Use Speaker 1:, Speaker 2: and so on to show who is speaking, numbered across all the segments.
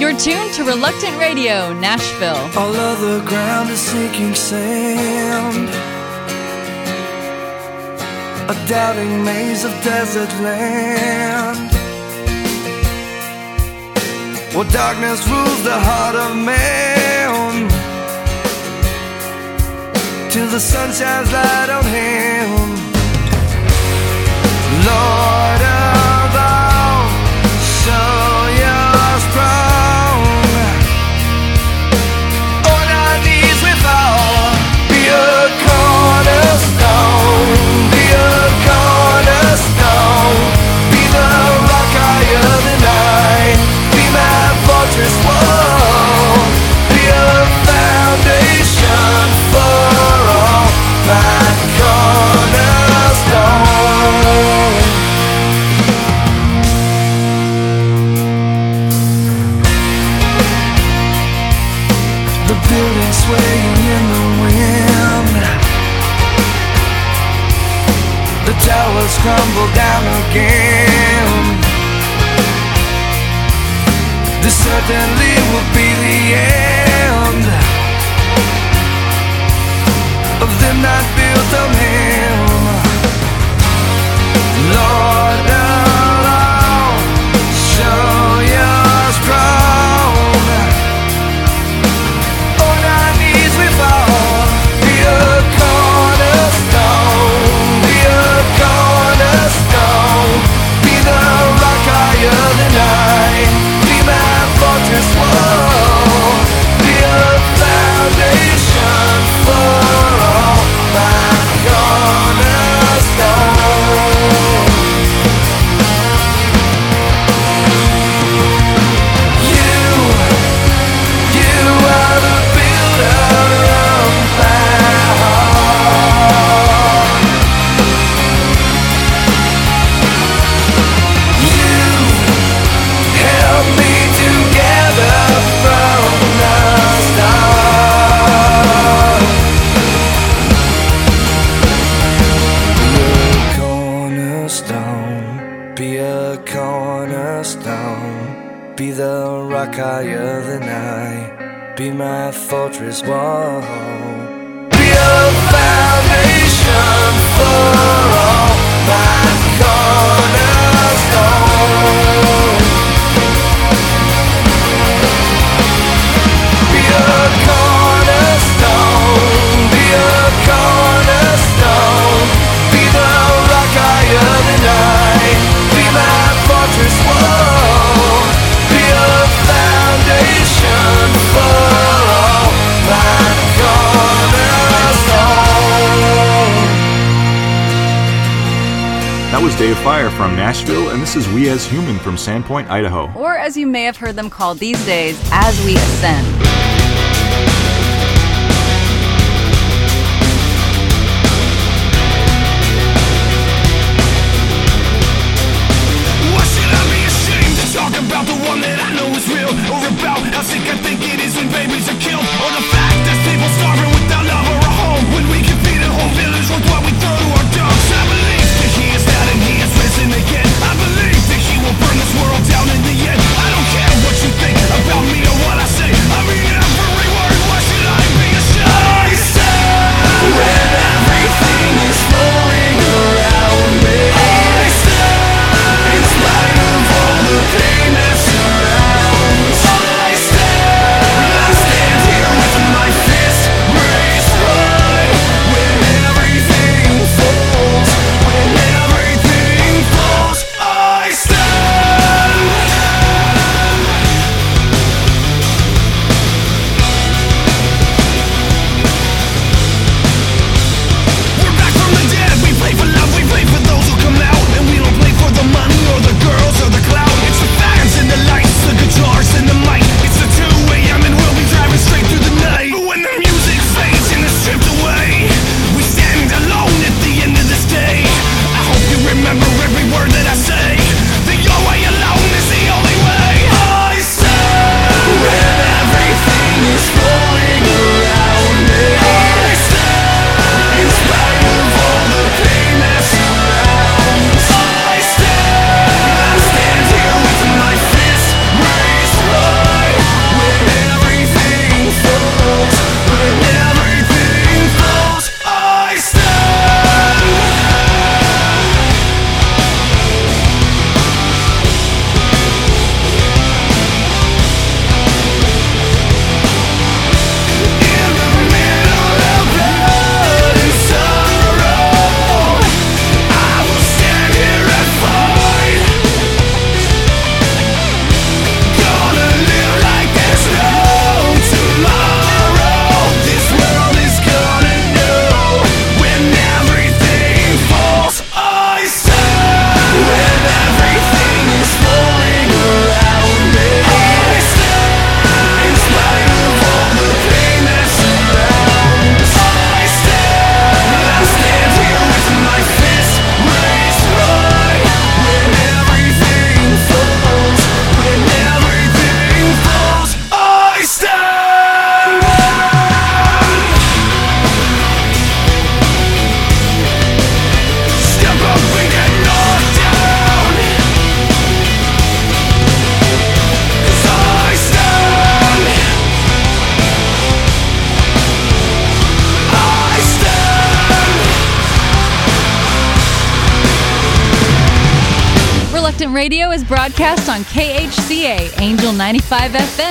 Speaker 1: You're tuned to Reluctant Radio, Nashville.
Speaker 2: All of the ground is sinking sand. A doubting maze of desert land. Where darkness rules the heart of man. Till the sun shines light on him. Lord, again. There's certainly
Speaker 3: Dave Fire from Nashville, and this is We As Human from Sandpoint, Idaho.
Speaker 1: Or as you may have heard them called these days, As We Ascend.
Speaker 4: Broadcast on KHCA Angel 95 FM,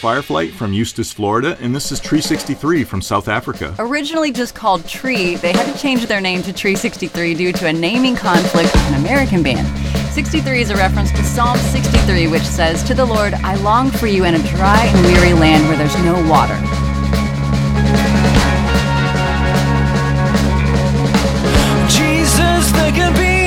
Speaker 3: Fireflight from Eustis, Florida, and this is Tree 63 from South Africa.
Speaker 4: Originally just called Tree, they had to change their name to Tree 63 due to a naming conflict with an American band. 63 is a reference to Psalm 63, which says, To the Lord, I long for you in a dry and weary land where there's no water.
Speaker 1: Jesus, there can be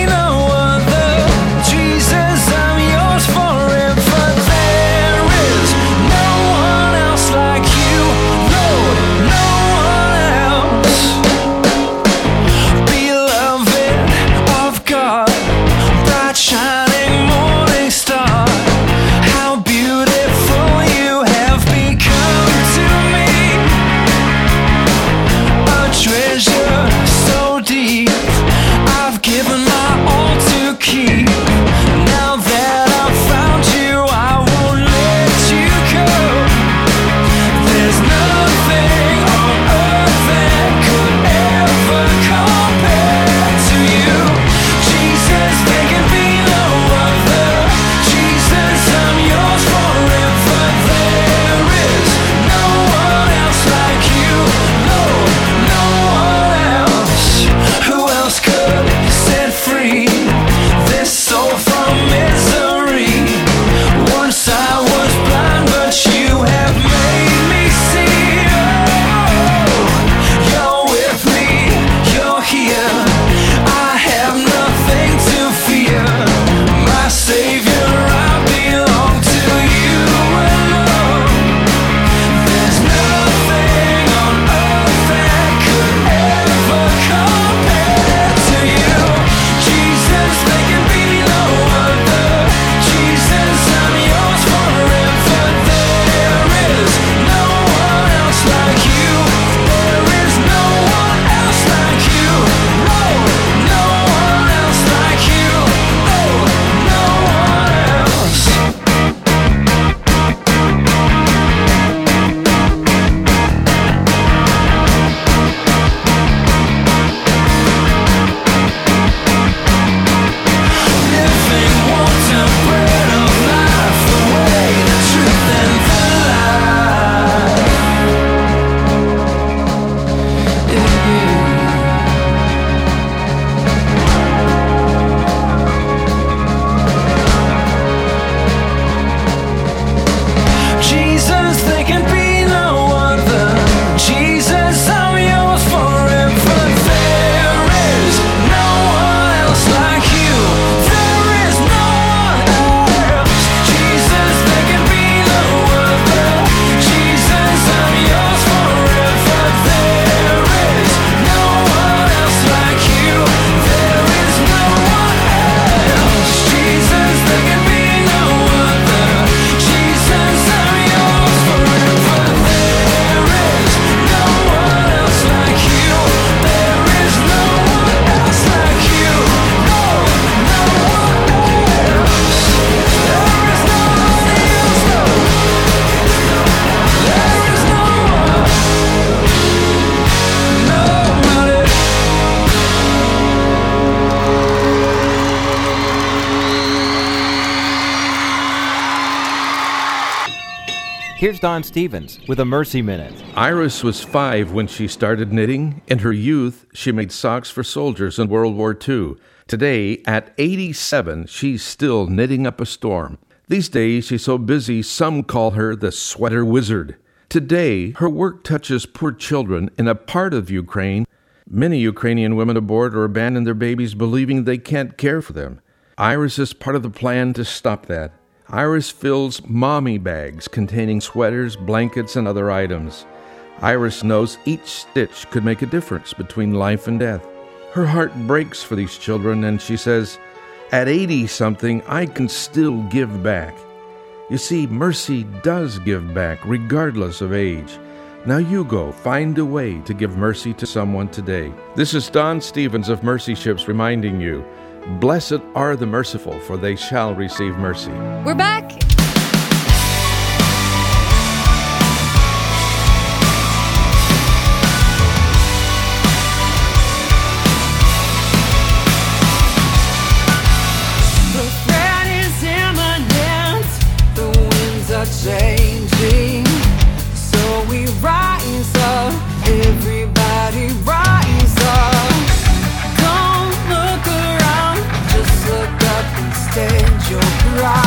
Speaker 5: Here's Don Stephens with a Mercy Minute.
Speaker 6: Iris was five when she started knitting. In her youth, she made socks for soldiers in World War II. Today, at 87, she's still knitting up a storm. These days, she's so busy, some call her the sweater wizard. Today, her work touches poor children in a part of Ukraine. Many Ukrainian women abort or abandon their babies believing they can't care for them. Iris is part of the plan to stop that. Iris fills mommy bags containing sweaters, blankets, and other items. Iris knows each stitch could make a difference between life and death. Her heart breaks for these children, and she says, At 80 something, I can still give back. You see, mercy does give back, regardless of age. Now you go, find a way to give mercy to someone today. This is Don Stephens of Mercy Ships reminding you Blessed are the merciful, for they shall receive mercy.
Speaker 1: We're back.
Speaker 2: Up and stand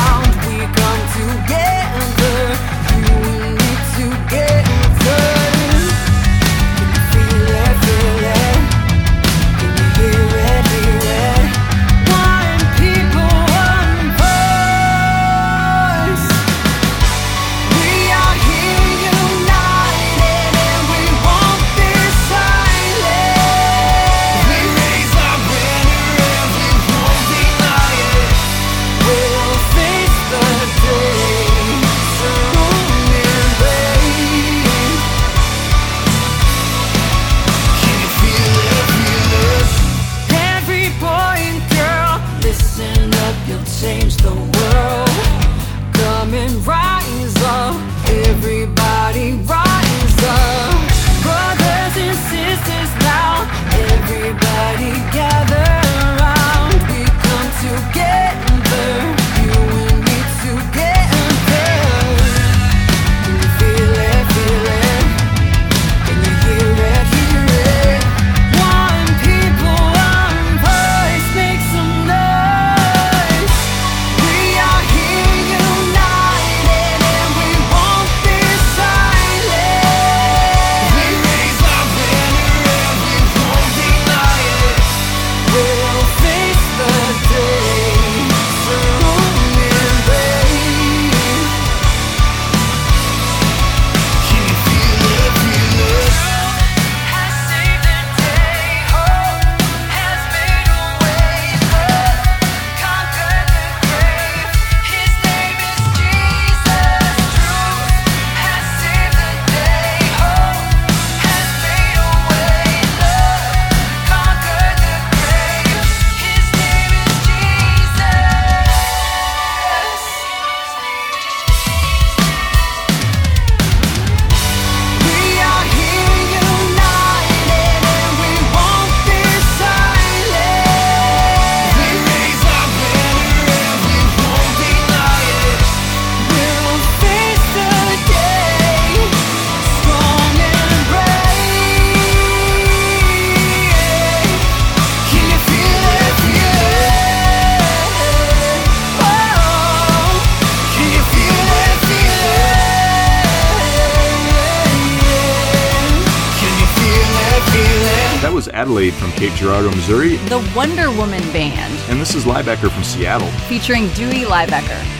Speaker 3: Cape Girardeau, Missouri,
Speaker 1: The Wonder Woman Band,
Speaker 3: and this is Liebecker from Seattle.
Speaker 1: featuring Dewey Liebecker.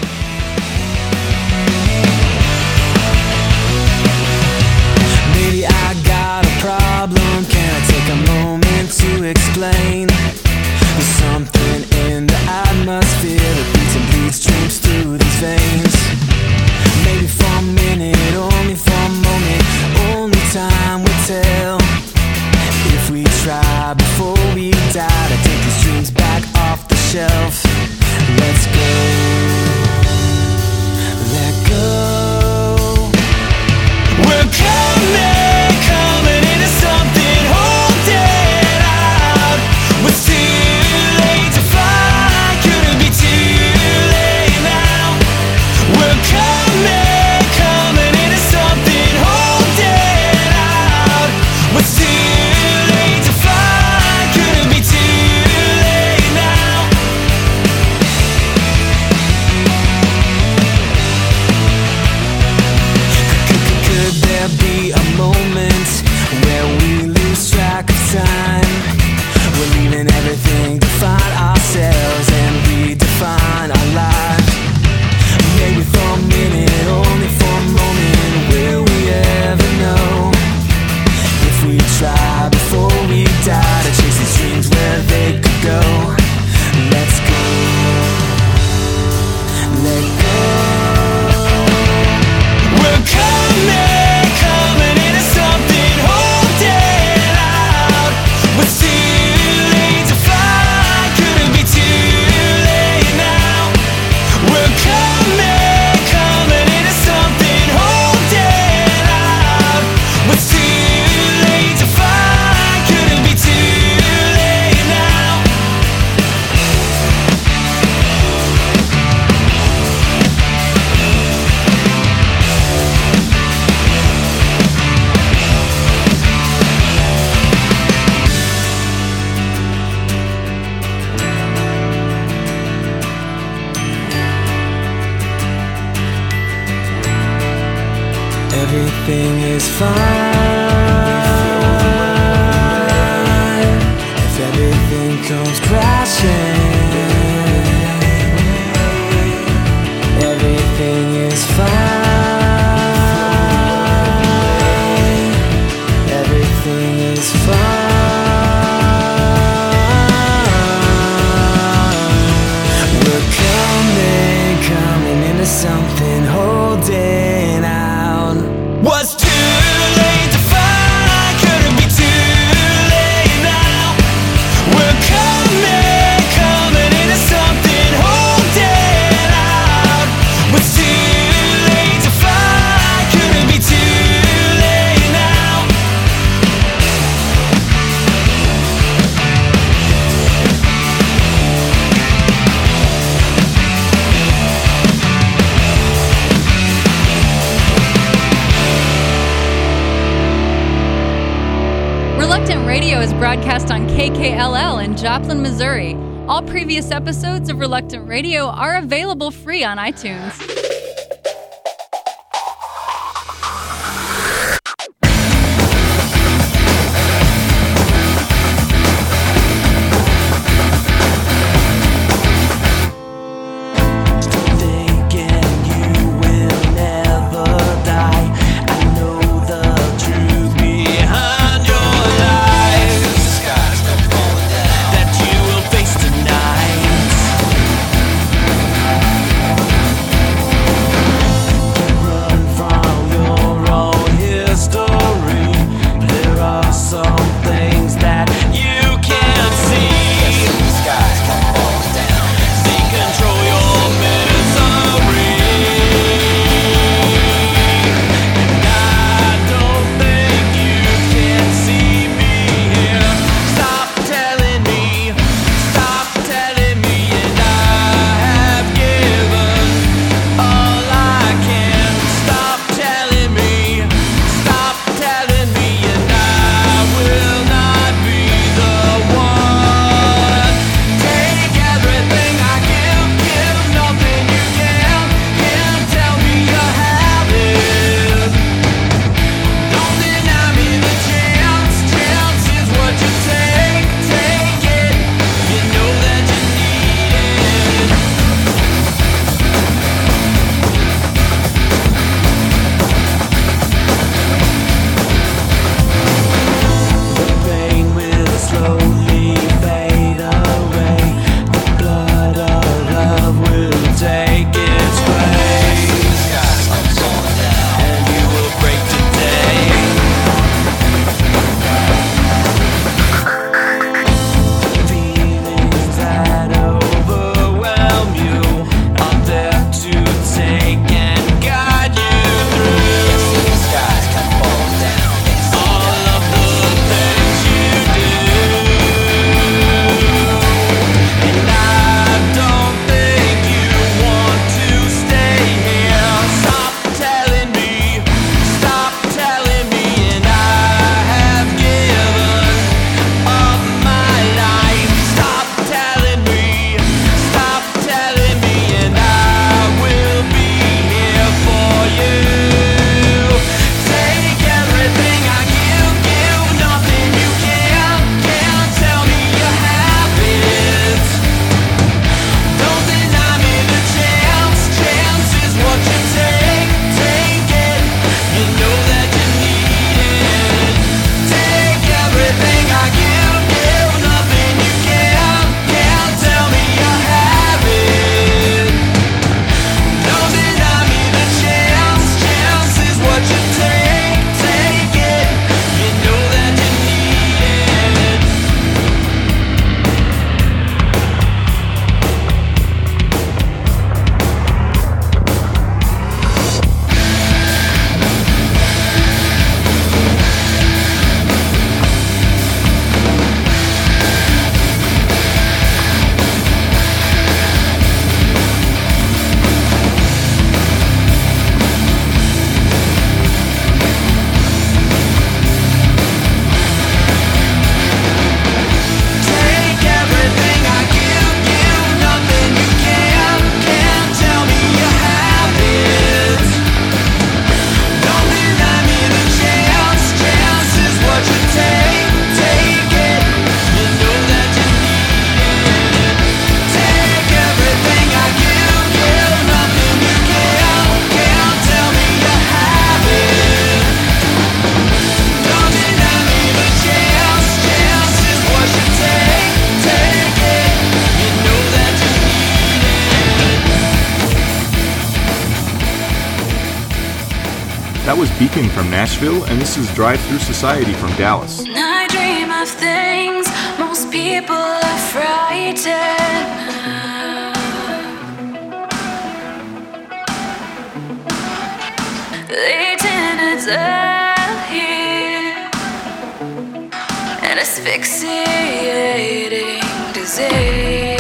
Speaker 2: WKLL in
Speaker 1: Joplin, Missouri. All previous episodes of Reluctant Radio are available free on iTunes.
Speaker 3: Beacon from Nashville, and this is Drive Through Society from Dallas.
Speaker 4: I dream of things most people are frightened here asphyxiating disease.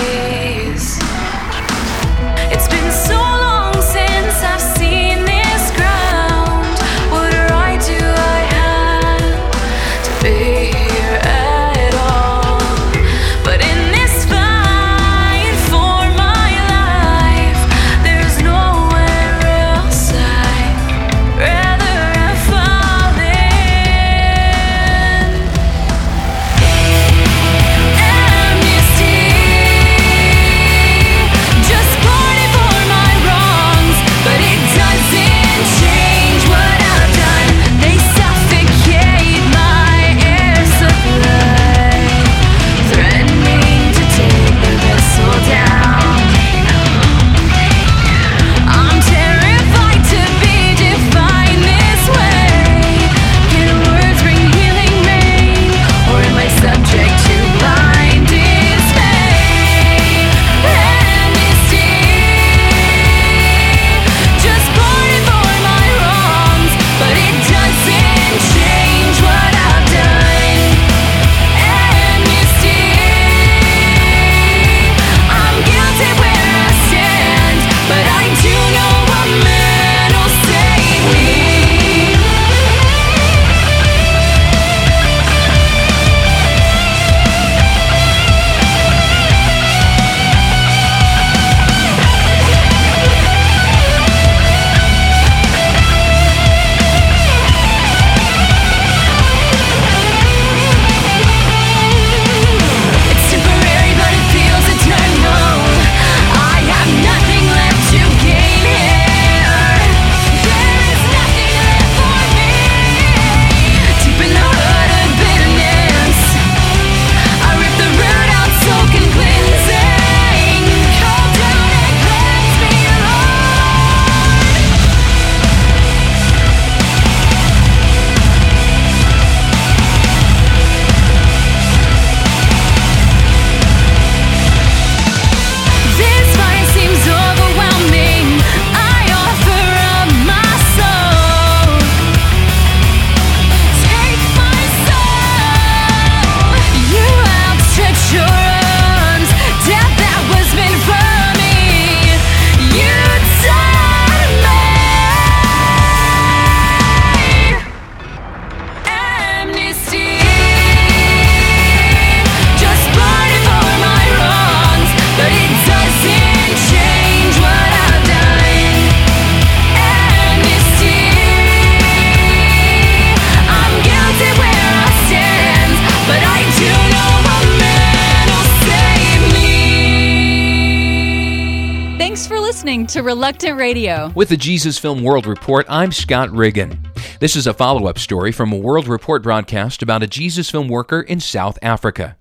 Speaker 1: Reluctant Radio.
Speaker 7: With the Jesus Film World Report, I'm Scott Riggin. This is a follow up story from a World Report broadcast about a Jesus Film worker in South Africa.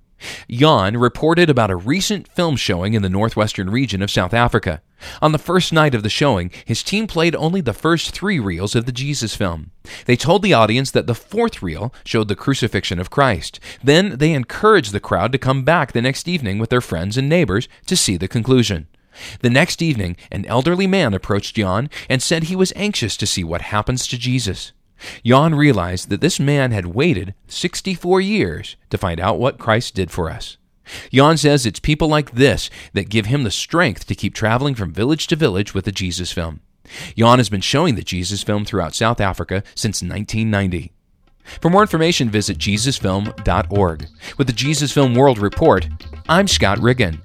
Speaker 7: Jan reported about a recent film showing in the northwestern region of South Africa. On the first night of the showing, his team played only the first three reels of the Jesus film. They told the audience that the fourth reel showed the crucifixion of Christ. Then they encouraged the crowd to come back the next evening with their friends and neighbors to see the conclusion. The next evening, an elderly man approached Jan and said he was anxious to see what happens to Jesus. Jan realized that this man had waited 64 years to find out what Christ did for us. Jan says it's people like this that give him the strength to keep traveling from village to village with the Jesus film. Jan has been showing the Jesus film throughout South Africa since 1990. For more information, visit JesusFilm.org. With the Jesus Film World Report, I'm Scott Riggin.